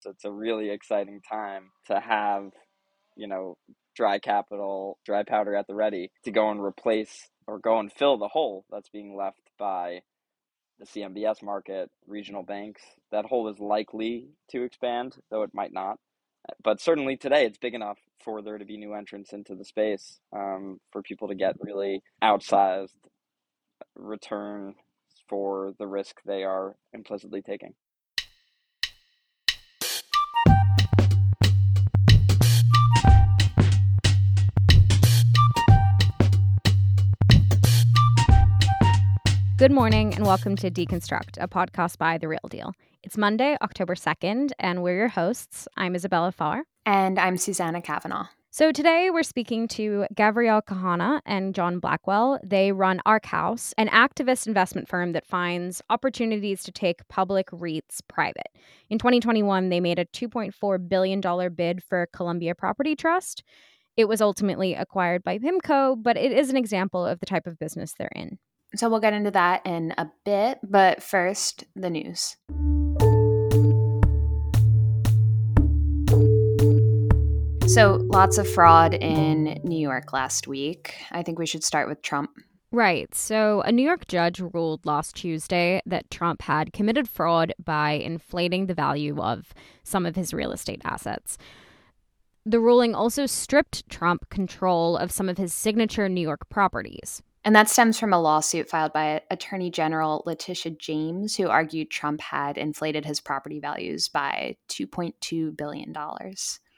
So it's a really exciting time to have, you know, dry capital, dry powder at the ready to go and replace or go and fill the hole that's being left by the CMBS market, regional banks. That hole is likely to expand, though it might not. But certainly today, it's big enough for there to be new entrants into the space um, for people to get really outsized return for the risk they are implicitly taking. Good morning and welcome to Deconstruct, a podcast by The Real Deal. It's Monday, October 2nd, and we're your hosts. I'm Isabella Farr. And I'm Susanna Kavanaugh. So today we're speaking to Gavriel Kahane and Jon Blackwell. They run Arkhouse, an activist investment firm that finds opportunities to take public REITs private. In 2021, they made a $2.4 billion bid for Columbia Property Trust. It was ultimately acquired by PIMCO, but it is an example of the type of business they're in. So we'll get into that in a bit, but first, the news. So, lots of fraud in New York last week. I think we should start with Trump. Right. So, a New York judge ruled last Tuesday that Trump had committed fraud by inflating the value of some of his real estate assets. The ruling also stripped Trump control of some of his signature New York properties. And that stems from a lawsuit filed by Attorney General Letitia James, who argued Trump had inflated his property values by $2.2 billion.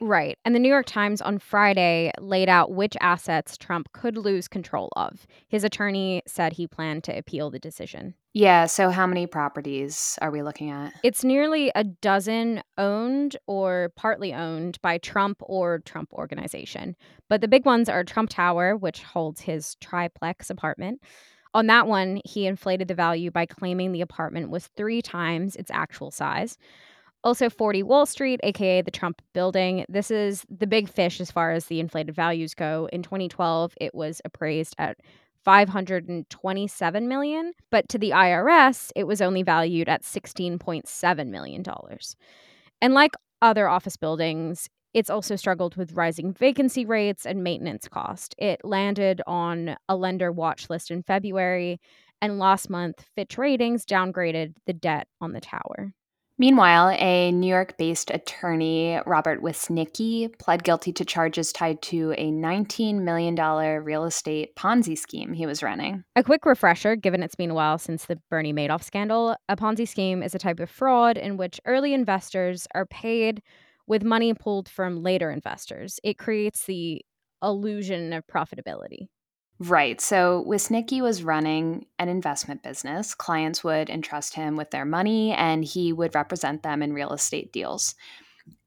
Right. And the New York Times on Friday laid out which assets Trump could lose control of. His attorney said he planned to appeal the decision. Yeah. So, how many properties are we looking at? It's nearly a dozen owned or partly owned by Trump or Trump Organization. But the big ones are Trump Tower, which holds his triplex apartment. On that one, he inflated the value by claiming the apartment was three times its actual size. Also, 40 Wall Street, aka the Trump building. This is the big fish as far as the inflated values go. In 2012, it was appraised at 527 million, but to the IRS, it was only valued at 16.7 million dollars. And like other office buildings, it's also struggled with rising vacancy rates and maintenance cost. It landed on a lender watch list in February, and last month, Fitch Ratings downgraded the debt on the tower. Meanwhile, a New York based attorney, Robert Wisnicki, pled guilty to charges tied to a $19 million real estate Ponzi scheme he was running. A quick refresher, given it's been a while since the Bernie Madoff scandal a Ponzi scheme is a type of fraud in which early investors are paid with money pulled from later investors. It creates the illusion of profitability. Right. So Wisnicki was running an investment business. Clients would entrust him with their money and he would represent them in real estate deals.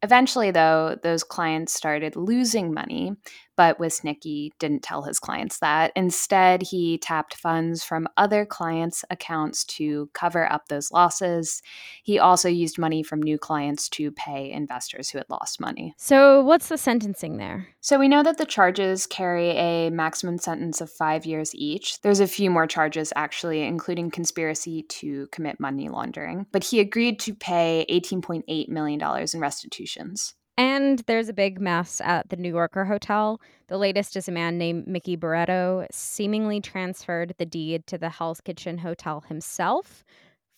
Eventually, though, those clients started losing money, but Wisnicki didn't tell his clients that. Instead, he tapped funds from other clients' accounts to cover up those losses. He also used money from new clients to pay investors who had lost money. So, what's the sentencing there? So, we know that the charges carry a maximum sentence of five years each. There's a few more charges, actually, including conspiracy to commit money laundering. But he agreed to pay $18.8 million in And there's a big mess at the New Yorker hotel. The latest is a man named Mickey Barreto seemingly transferred the deed to the Hell's Kitchen Hotel himself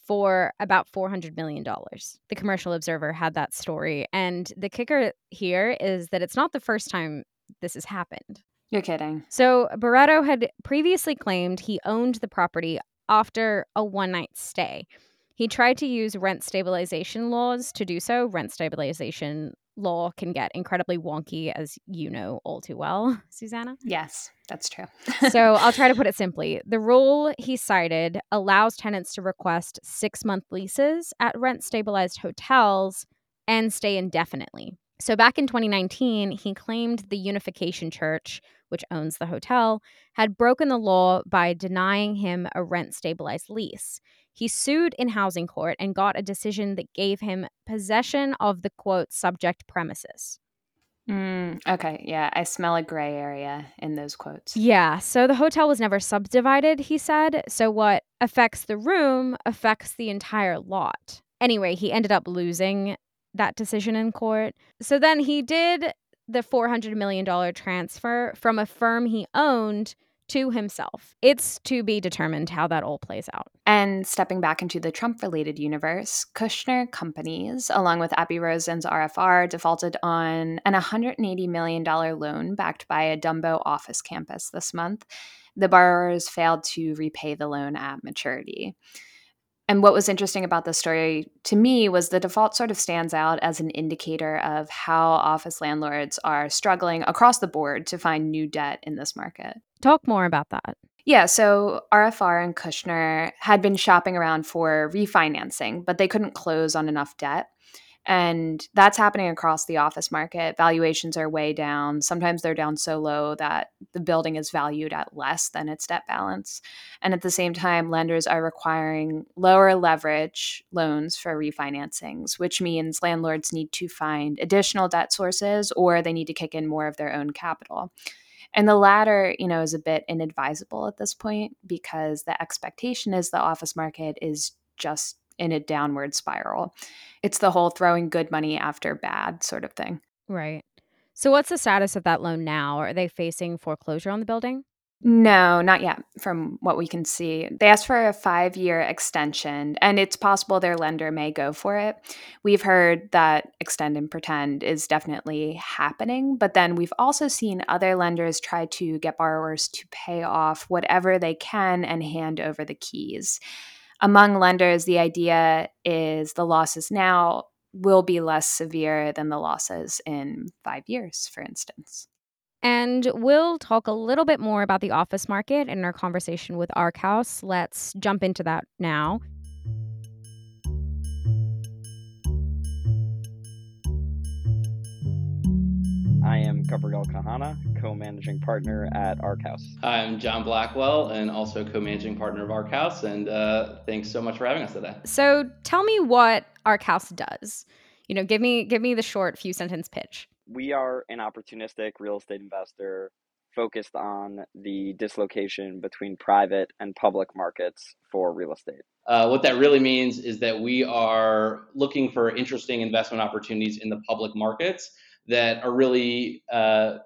for about $400 million. The Commercial Observer had that story. And the kicker here is that it's not the first time this has happened. You're kidding. So Barreto had previously claimed he owned the property after a one night stay. He tried to use rent stabilization laws to do so. Rent stabilization law can get incredibly wonky, as you know all too well, Susanna. Yes, that's true. so I'll try to put it simply. The rule he cited allows tenants to request six month leases at rent stabilized hotels and stay indefinitely. So back in 2019, he claimed the Unification Church, which owns the hotel, had broken the law by denying him a rent stabilized lease. He sued in housing court and got a decision that gave him possession of the quote subject premises. Mm, okay, yeah, I smell a gray area in those quotes. Yeah, so the hotel was never subdivided, he said. So what affects the room affects the entire lot. Anyway, he ended up losing that decision in court. So then he did the $400 million transfer from a firm he owned to himself. It's to be determined how that all plays out. And stepping back into the Trump related universe, Kushner Companies, along with Aby Rosen's RFR, defaulted on an $180 million loan backed by a Dumbo office campus this month. The borrowers failed to repay the loan at maturity. And what was interesting about this story to me was the default sort of stands out as an indicator of how office landlords are struggling across the board to find new debt in this market. Talk more about that. Yeah, so RFR and Kushner had been shopping around for refinancing, but they couldn't close on enough debt. And that's happening across the office market. Valuations are way down. Sometimes they're down so low that the building is valued at less than its debt balance. And at the same time, lenders are requiring lower leverage loans for refinancings, which means landlords need to find additional debt sources or they need to kick in more of their own capital. And the latter, you know, is a bit inadvisable at this point because the expectation is the office market is just in a downward spiral. It's the whole throwing good money after bad sort of thing. Right. So, what's the status of that loan now? Are they facing foreclosure on the building? No, not yet, from what we can see. They asked for a five year extension, and it's possible their lender may go for it. We've heard that extend and pretend is definitely happening, but then we've also seen other lenders try to get borrowers to pay off whatever they can and hand over the keys among lenders, the idea is the losses now will be less severe than the losses in five years, for instance. And we'll talk a little bit more about the office market in our conversation with Arkhouse. Let's jump into that now. I am Gavriel Kahane, co-managing partner at Arkhouse. Hi, I'm Jon Blackwell, and also co-managing partner of Arkhouse. And uh, thanks so much for having us today. So, tell me what Arkhouse does. You know, give me give me the short few sentence pitch. We are an opportunistic real estate investor focused on the dislocation between private and public markets for real estate. Uh, what that really means is that we are looking for interesting investment opportunities in the public markets that are really uh,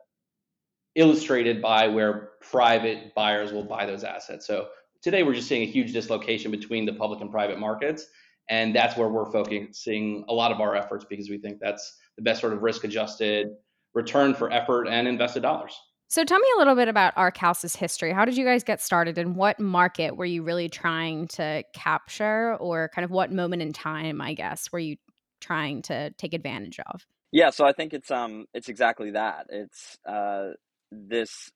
illustrated by where private buyers will buy those assets. So today we're just seeing a huge dislocation between the public and private markets. And that's where we're focusing a lot of our efforts because we think that's the best sort of risk adjusted return for effort and invested dollars. So tell me a little bit about Arkhouse's history. How did you guys get started and what market were you really trying to capture or kind of what moment in time, I guess, were you trying to take advantage of? Yeah, so I think it's um it's exactly that. It's uh this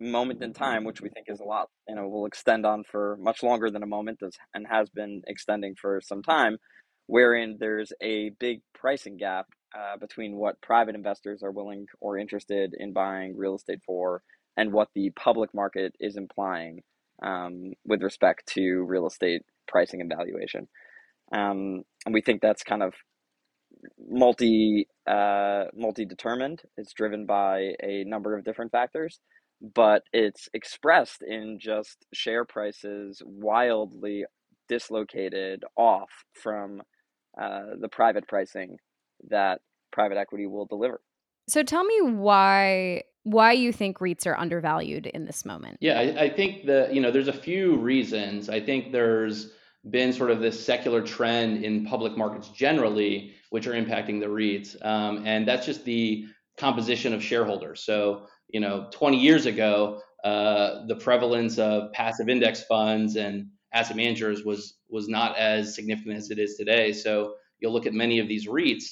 moment in time, which we think is a lot, you know, will extend on for much longer than a moment does and has been extending for some time, wherein there's a big pricing gap uh, between what private investors are willing or interested in buying real estate for and what the public market is implying um, with respect to real estate pricing and valuation. Um, and we think that's kind of multi uh, multi determined. It's driven by a number of different factors, but it's expressed in just share prices wildly dislocated off from uh, the private pricing that private equity will deliver. So tell me why why you think REITs are undervalued in this moment. Yeah, I, I think that you know there's a few reasons. I think there's been sort of this secular trend in public markets generally, which are impacting the REITs. Um, and that's just the composition of shareholders. So, you know, 20 years ago, uh, the prevalence of passive index funds and asset managers was was not as significant as it is today. So you'll look at many of these REITs,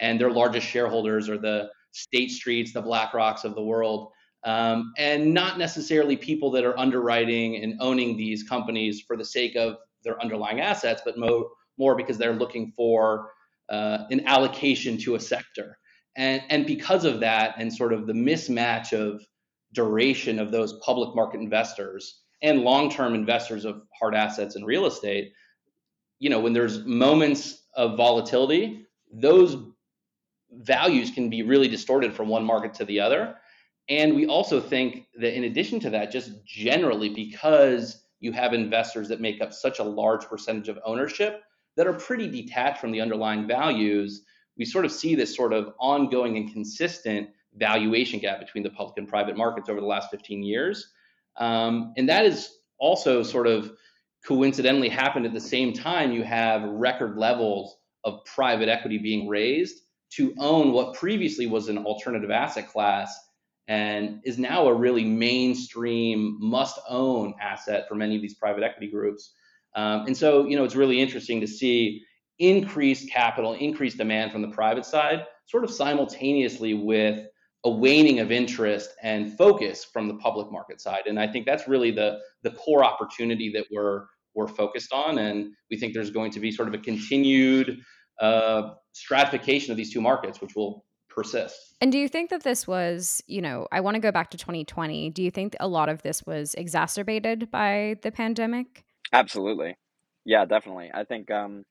and their largest shareholders are the State Streets, the BlackRocks of the world, um, and not necessarily people that are underwriting and owning these companies for the sake of their underlying assets, but mo- more because they're looking for uh, an allocation to a sector. And, and because of that, and sort of the mismatch of duration of those public market investors and long-term investors of hard assets and real estate, you know, when there's moments of volatility, those values can be really distorted from one market to the other. And we also think that in addition to that, just generally because you have investors that make up such a large percentage of ownership that are pretty detached from the underlying values. we sort of see this sort of ongoing and consistent valuation gap between the public and private markets over the last 15 years. Um, and that is also sort of coincidentally happened at the same time you have record levels of private equity being raised to own what previously was an alternative asset class and is now a really mainstream must own asset for many of these private equity groups. Um, and so, you know, it's really interesting to see increased capital, increased demand from the private side, sort of simultaneously with a waning of interest and focus from the public market side. And I think that's really the the core opportunity that we're we're focused on. And we think there's going to be sort of a continued uh, stratification of these two markets, which will persist. And do you think that this was, you know, I want to go back to 2020. Do you think a lot of this was exacerbated by the pandemic? Absolutely. Yeah, definitely. I think, um,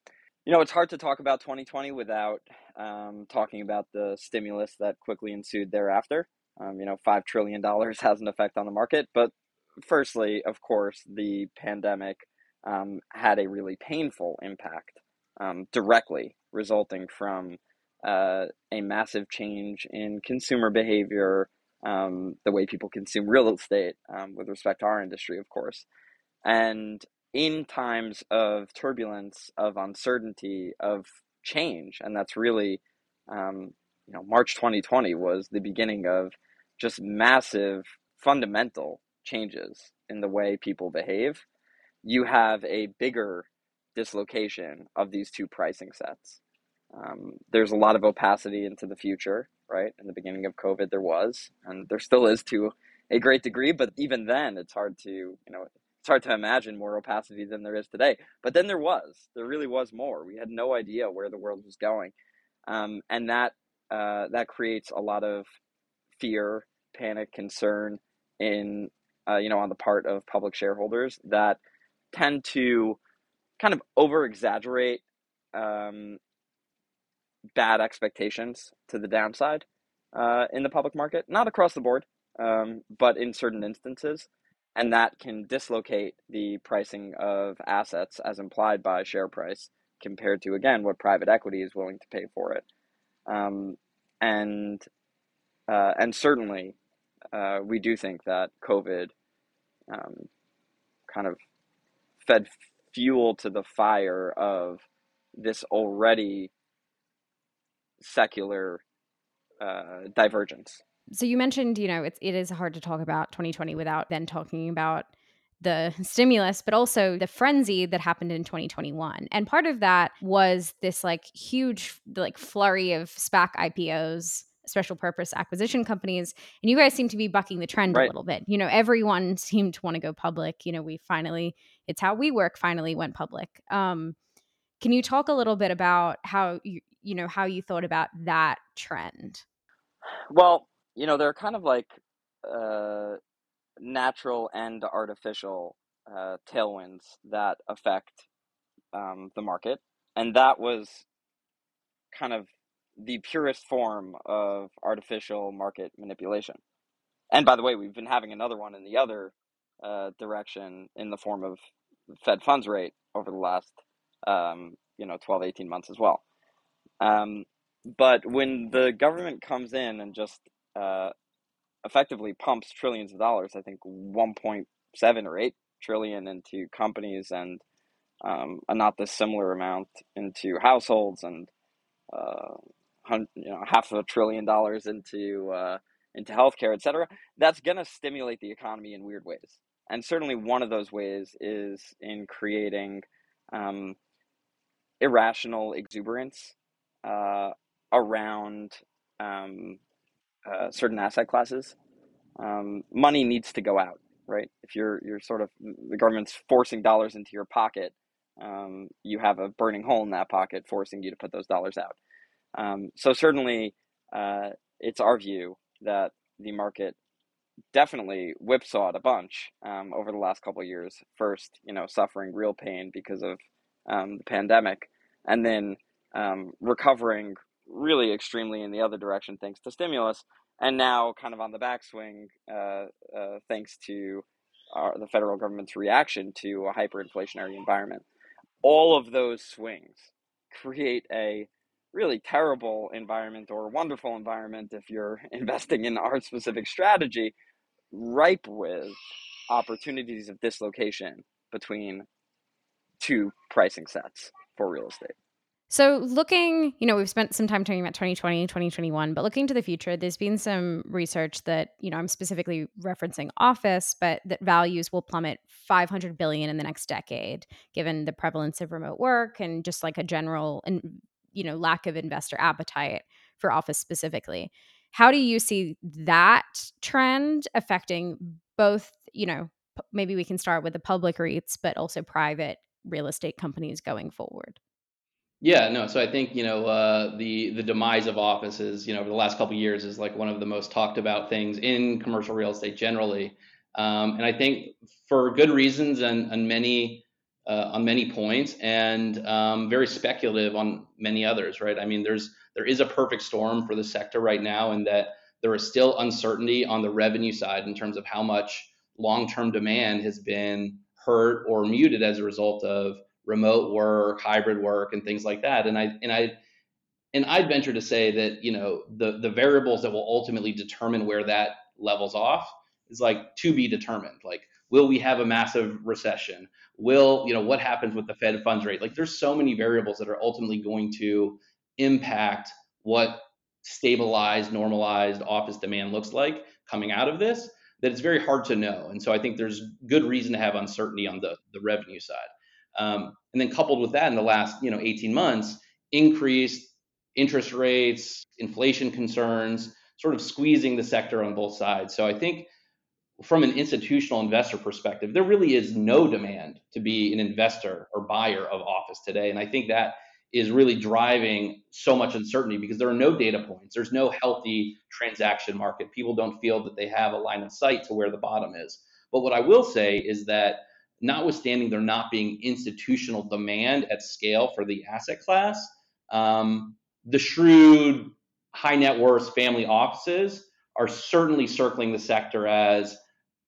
you know, it's hard to talk about 2020 without um, talking about the stimulus that quickly ensued thereafter. Um, you know, $5 trillion has an effect on the market. But firstly, of course, the pandemic um, had a really painful impact um, directly resulting from uh, a massive change in consumer behavior, um, the way people consume real estate, um, with respect to our industry, of course. And in times of turbulence, of uncertainty, of change, and that's really, um, you know, March 2020 was the beginning of just massive fundamental changes in the way people behave. You have a bigger dislocation of these two pricing sets. Um, there's a lot of opacity into the future, right? In the beginning of COVID, there was, and there still is to a great degree. But even then, it's hard to, you know, it's hard to imagine more opacity than there is today. But then there was, there really was more. We had no idea where the world was going, um, and that uh, that creates a lot of fear, panic, concern in, uh, you know, on the part of public shareholders that tend to kind of over exaggerate um, bad expectations to the downside uh, in the public market, not across the board, um, but in certain instances. And that can dislocate the pricing of assets as implied by share price compared to, again, what private equity is willing to pay for it. Um, and, uh, and certainly, uh, we do think that COVID um, kind of fed fuel to the fire of this already secular uh, divergence. So you mentioned, you know, it's it is hard to talk about 2020 without then talking about the stimulus, but also the frenzy that happened in 2021. And part of that was this like huge like flurry of SPAC IPOs, special purpose acquisition companies. And you guys seem to be bucking the trend right. a little bit. You know, everyone seemed to want to go public. You know, we finally, it's how WeWork finally went public. Um, can you talk a little bit about how you, you know, how you thought about that trend? Well, you know, they're kind of like uh, natural and artificial uh, tailwinds that affect um, the market. And that was kind of the purest form of artificial market manipulation. And by the way, we've been having another one in the other uh, direction in the form of Fed funds rate over the last, um, you know, 12, 18 months as well. Um, but when the government comes in and just uh, effectively pumps trillions of dollars, I think 1.7 or 8 trillion into companies and um, a not amount into households and uh, you know half a trillion dollars into uh, into healthcare, et cetera, that's going to stimulate the economy in weird ways. And certainly one of those ways is in creating um, irrational exuberance uh, around um, uh, certain asset classes. Um, money needs to go out, right? If you're you're sort of the government's forcing dollars into your pocket, um, you have a burning hole in that pocket, forcing you to put those dollars out. Um, so certainly, uh, it's our view that the market definitely whipsawed a bunch um, over the last couple years. First, you know, suffering real pain because of um, the pandemic, and then um, recovering really extremely in the other direction thanks to stimulus, and now kind of on the backswing uh, uh, thanks to our, the federal government's reaction to a hyperinflationary environment. All of those swings create a really terrible environment or wonderful environment if you're investing in our specific strategy, ripe with opportunities of dislocation between two pricing sets for real estate. So, looking, you know, we've spent some time talking about 2020, 2021, but looking to the future, there's been some research that, you know, I'm specifically referencing office, but that values will plummet 500 billion in the next decade, given the prevalence of remote work and just like a general and, you know, lack of investor appetite for office specifically. How do you see that trend affecting both, you know, maybe we can start with the public REITs, but also private real estate companies going forward? Yeah, no. So I think you know uh, the the demise of offices, you know, over the last couple years is like one of the most talked about things in commercial real estate generally, um, and I think for good reasons and, and many uh, on many points, and um, very speculative on many others. Right? I mean, there's there is a perfect storm for the sector right now, in that there is still uncertainty on the revenue side in terms of how much long term demand has been hurt or muted as a result of remote work, hybrid work, and things like that. And I and I and I'd venture to say that you know the the variables that will ultimately determine where that levels off is like to be determined. Like, will we have a massive recession? Will you know what happens with the Fed funds rate? Like, there's so many variables that are ultimately going to impact what stabilized, normalized office demand looks like coming out of this. That it's very hard to know. And so I think there's good reason to have uncertainty on the the revenue side. Um, and then coupled with that, in the last you know 18 months, increased interest rates, inflation concerns, sort of squeezing the sector on both sides. So I think from an institutional investor perspective, there really is no demand to be an investor or buyer of office today. And I think that is really driving so much uncertainty because there are no data points. There's no healthy transaction market. People don't feel that they have a line of sight to where the bottom is. But what I will say is that notwithstanding there not being institutional demand at scale for the asset class, um, the shrewd, high net worth family offices are certainly circling the sector as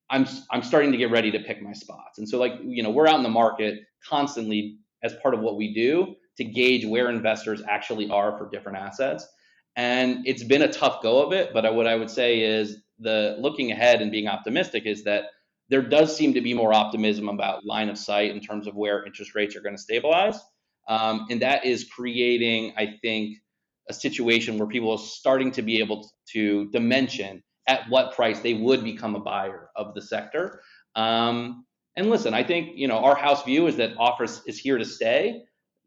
I'm I'm starting to get ready to pick my spots. And so like you know we're out in the market constantly as part of what we do to gauge where investors actually are for different assets. And it's been a tough go of it, but what I would say is the looking ahead and being optimistic is that there does seem to be more optimism about line of sight in terms of where interest rates are going to stabilize. Um, and that is creating, I think, a situation where people are starting to be able to dimension at what price they would become a buyer of the sector. Um, and listen, I think you know our house view is that office is here to stay.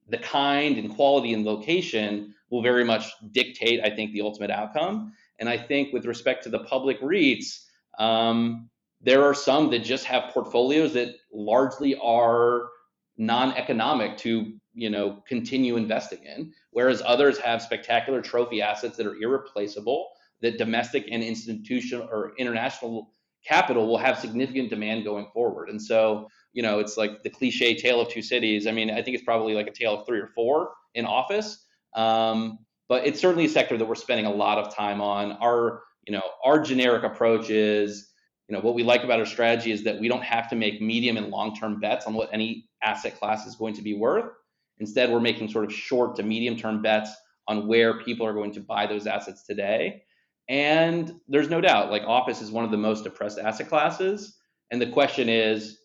The kind and quality and location will very much dictate, I think, the ultimate outcome. And I think with respect to the public REITs, um, there are some that just have portfolios that largely are non-economic to you know continue investing in whereas others have spectacular trophy assets that are irreplaceable that domestic and institutional or international capital will have significant demand going forward. And so you know it's like the cliche tale of two cities. I mean i think it's probably like a tale of three or four in office. Um, but it's certainly a sector that we're spending a lot of time on. Our you know our generic approach is you know what we like about our strategy is that we don't have to make medium and long term bets on what any asset class is going to be worth. Instead we're making sort of short to medium term bets on where people are going to buy those assets today. And there's no doubt like office is one of the most depressed asset classes. And the question is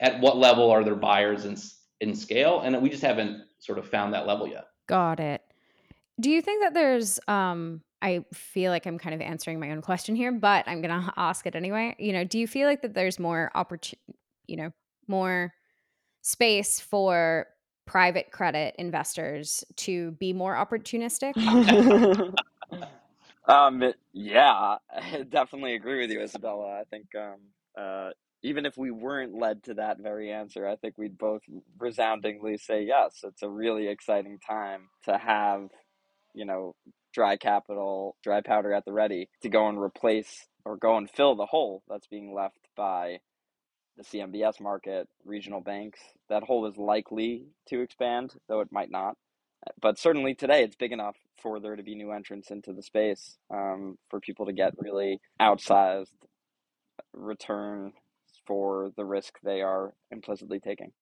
at what level are there buyers in in scale? And we just haven't sort of found that level yet. Got it. Do you think that there's um I feel like I'm kind of answering my own question here, but I'm going to ask it anyway. You know, do you feel like that there's more opportunity, you know, more space for private credit investors to be more opportunistic? um, yeah, I definitely agree with you, Isabella. I think um, uh, even if we weren't led to that very answer, I think we'd both resoundingly say yes. It's a really exciting time to have, you know, dry capital, dry powder at the ready to go and replace or go and fill the hole that's being left by the CMBS market, regional banks. That hole is likely to expand, though it might not. But certainly today, it's big enough for there to be new entrants into the space um, for people to get really outsized return for the risk they are implicitly taking.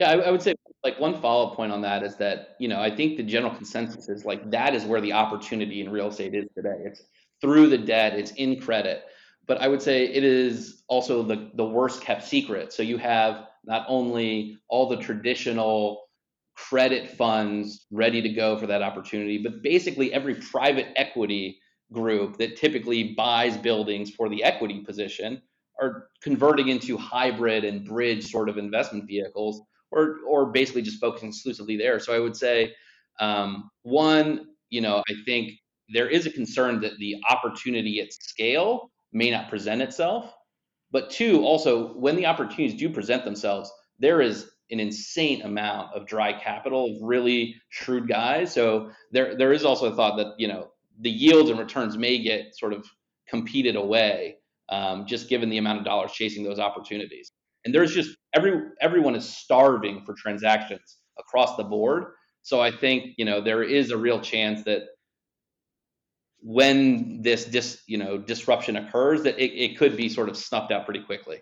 Yeah, I, I would say like one follow up point on that is that you know I think the general consensus is like that is where the opportunity in real estate is today. It's through the debt, it's in credit, but I would say it is also the the worst kept secret. So you have not only all the traditional credit funds ready to go for that opportunity, but basically every private equity group that typically buys buildings for the equity position are converting into hybrid and bridge sort of investment vehicles or or basically just focusing exclusively there. So I would say um, one, you know, I think there is a concern that the opportunity at scale may not present itself. But two, also when the opportunities do present themselves, there is an insane amount of dry capital of really shrewd guys. So there there is also a thought that you know the yields and returns may get sort of competed away um, just given the amount of dollars chasing those opportunities. And there's just every everyone is starving for transactions across the board. So I think you know there is a real chance that when this dis you know disruption occurs, that it, it could be sort of snuffed out pretty quickly.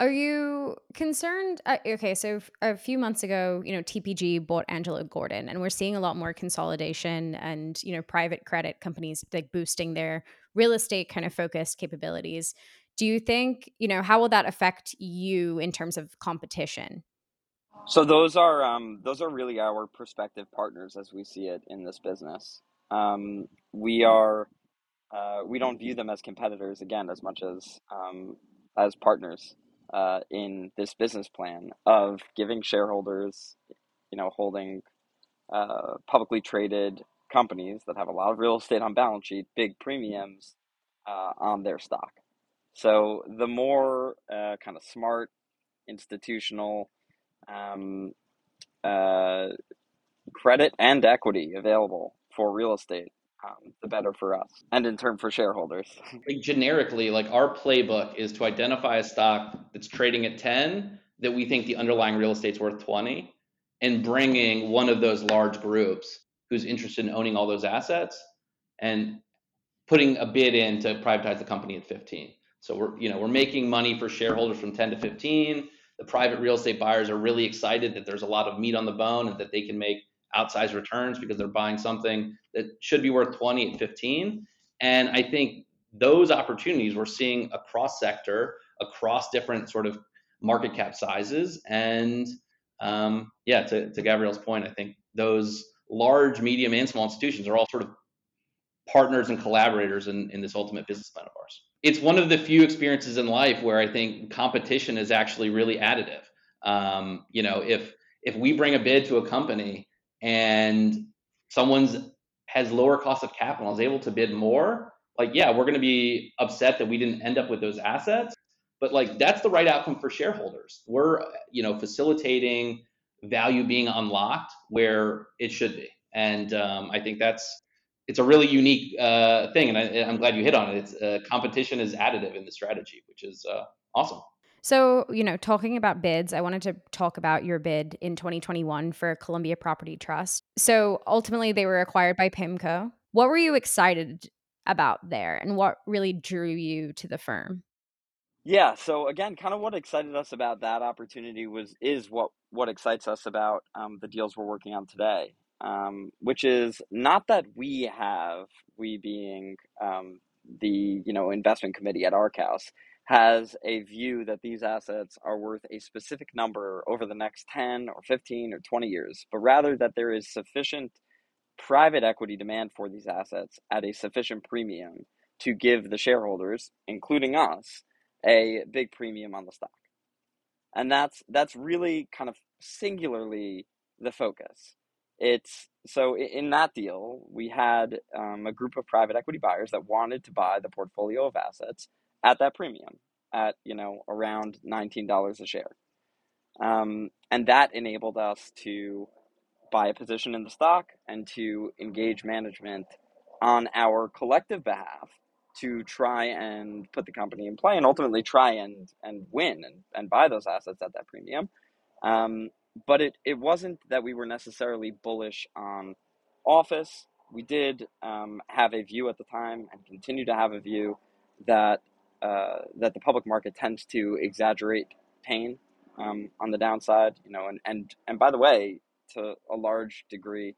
Are you concerned? Uh, okay, so a few months ago, you know, TPG bought Angelo Gordon, and we're seeing a lot more consolidation and you know private credit companies like boosting their real estate kind of focused capabilities. Do you think you know how will that affect you in terms of competition? So those are um, those are really our prospective partners as we see it in this business. Um, we are uh, we don't view them as competitors again as much as um, as partners uh, in this business plan of giving shareholders, you know, holding uh, publicly traded companies that have a lot of real estate on balance sheet, big premiums uh, on their stock. So the more uh, kind of smart, institutional um, uh, credit and equity available for real estate um, the better for us and in turn for shareholders. generically, like our playbook is to identify a stock that's trading at 10 that we think the underlying real estate's worth 20 and bringing one of those large groups who's interested in owning all those assets and putting a bid in to privatize the company at 15. So we're, you know, we're making money for shareholders from 10 to 15. The private real estate buyers are really excited that there's a lot of meat on the bone and that they can make outsized returns because they're buying something that should be worth 20 at 15. And I think those opportunities we're seeing across sector, across different sort of market cap sizes. And um, yeah, to, to Gavriel's point, I think those large, medium, and small institutions are all sort of partners and collaborators in, in this ultimate business plan of ours. It's one of the few experiences in life where I think competition is actually really additive. Um, you know, if if we bring a bid to a company and someone's has lower cost of capital is able to bid more like yeah we're going to be upset that we didn't end up with those assets. But like that's the right outcome for shareholders. We're you know facilitating value being unlocked where it should be. And um, i think that's it's a really unique uh, thing and I, am glad you hit on it it's uh, competition is additive in the strategy which is uh, awesome so, you know, talking about bids, I wanted to talk about your bid in 2021 for Columbia Property Trust. So, ultimately, they were acquired by PIMCO. What were you excited about there, and what really drew you to the firm? Yeah, so again, kind of what excited us about that opportunity was is what what excites us about um, the deals we're working on today, um, which is not that we have we being um, the you know investment committee at Arkhouse has a view that these assets are worth a specific number over the next 10 or 15 or 20 years, but rather that there is sufficient private equity demand for these assets at a sufficient premium to give the shareholders, including us, a big premium on the stock. And that's that's really kind of singularly the focus. It's so in that deal, we had um, a group of private equity buyers that wanted to buy the portfolio of assets at that premium at you know around $19 a share um, and that enabled us to buy a position in the stock and to engage management on our collective behalf to try and put the company in play and ultimately try and, and win and, and buy those assets at that premium. Um, but it, it wasn't that we were necessarily bullish on office. We did um, have a view at the time and continue to have a view that uh, that the public market tends to exaggerate pain um, on the downside, you know, and, and, and by the way, to a large degree,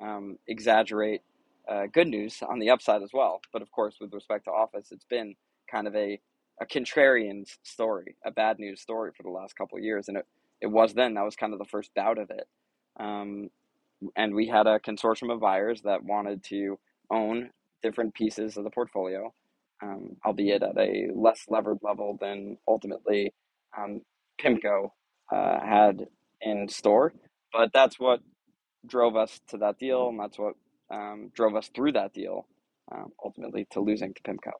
um, exaggerate uh, good news on the upside as well. But of course, with respect to office, it's been kind of a, a contrarian story, a bad news story for the last couple of years. And it, it was then, that was kind of the first bout of it. Um, and we had a consortium of buyers that wanted to own different pieces of the portfolio, um, albeit at a less levered level than ultimately um, PIMCO uh, had in store. But that's what drove us to that deal, and that's what um, drove us through that deal, um, ultimately to losing to PIMCO.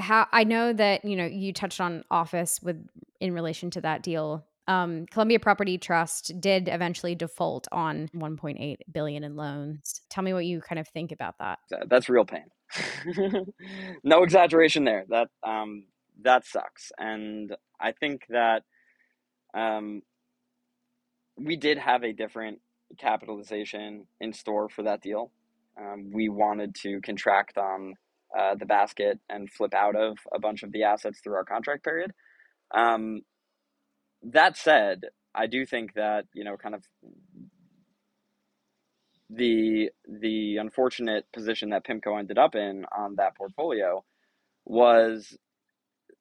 How I know that you know you touched on office with in relation to that deal. Um, Columbia Property Trust did eventually default on 1.8 billion in loans. Tell me what you kind of think about that. That's real pain. no exaggeration there. That um, that sucks, and I think that um, we did have a different capitalization in store for that deal. Um, we wanted to contract on uh, the basket and flip out of a bunch of the assets through our contract period. Um, that said, I do think that you know, kind of the the unfortunate position that PIMCO ended up in on that portfolio was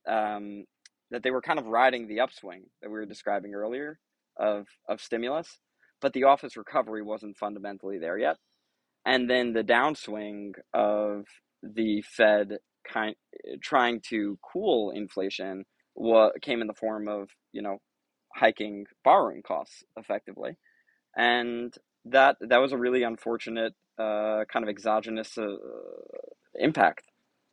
um, that they were kind of riding the upswing that we were describing earlier of of stimulus, but the office recovery wasn't fundamentally there yet. And then the downswing of the Fed kind trying to cool inflation came in the form of you know hiking borrowing costs effectively, and that that was a really unfortunate uh, kind of exogenous uh, impact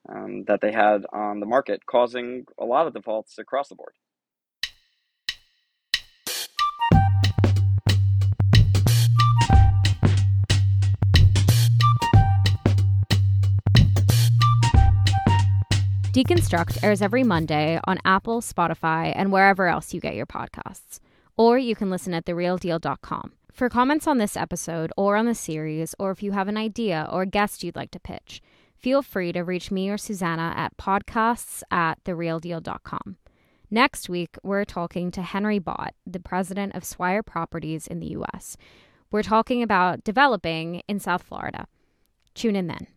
um, that they had on the market, causing a lot of defaults across the board. Deconstruct airs every Monday on Apple, Spotify, and wherever else you get your podcasts. Or you can listen at therealdeal.com. For comments on this episode or on the series, or if you have an idea or a guest you'd like to pitch, feel free to reach me or Susanna at podcasts at therealdeal.com. Next week, we're talking to Henry Bott, the president of Swire Properties in the U.S. We're talking about developing in South Florida. Tune in then.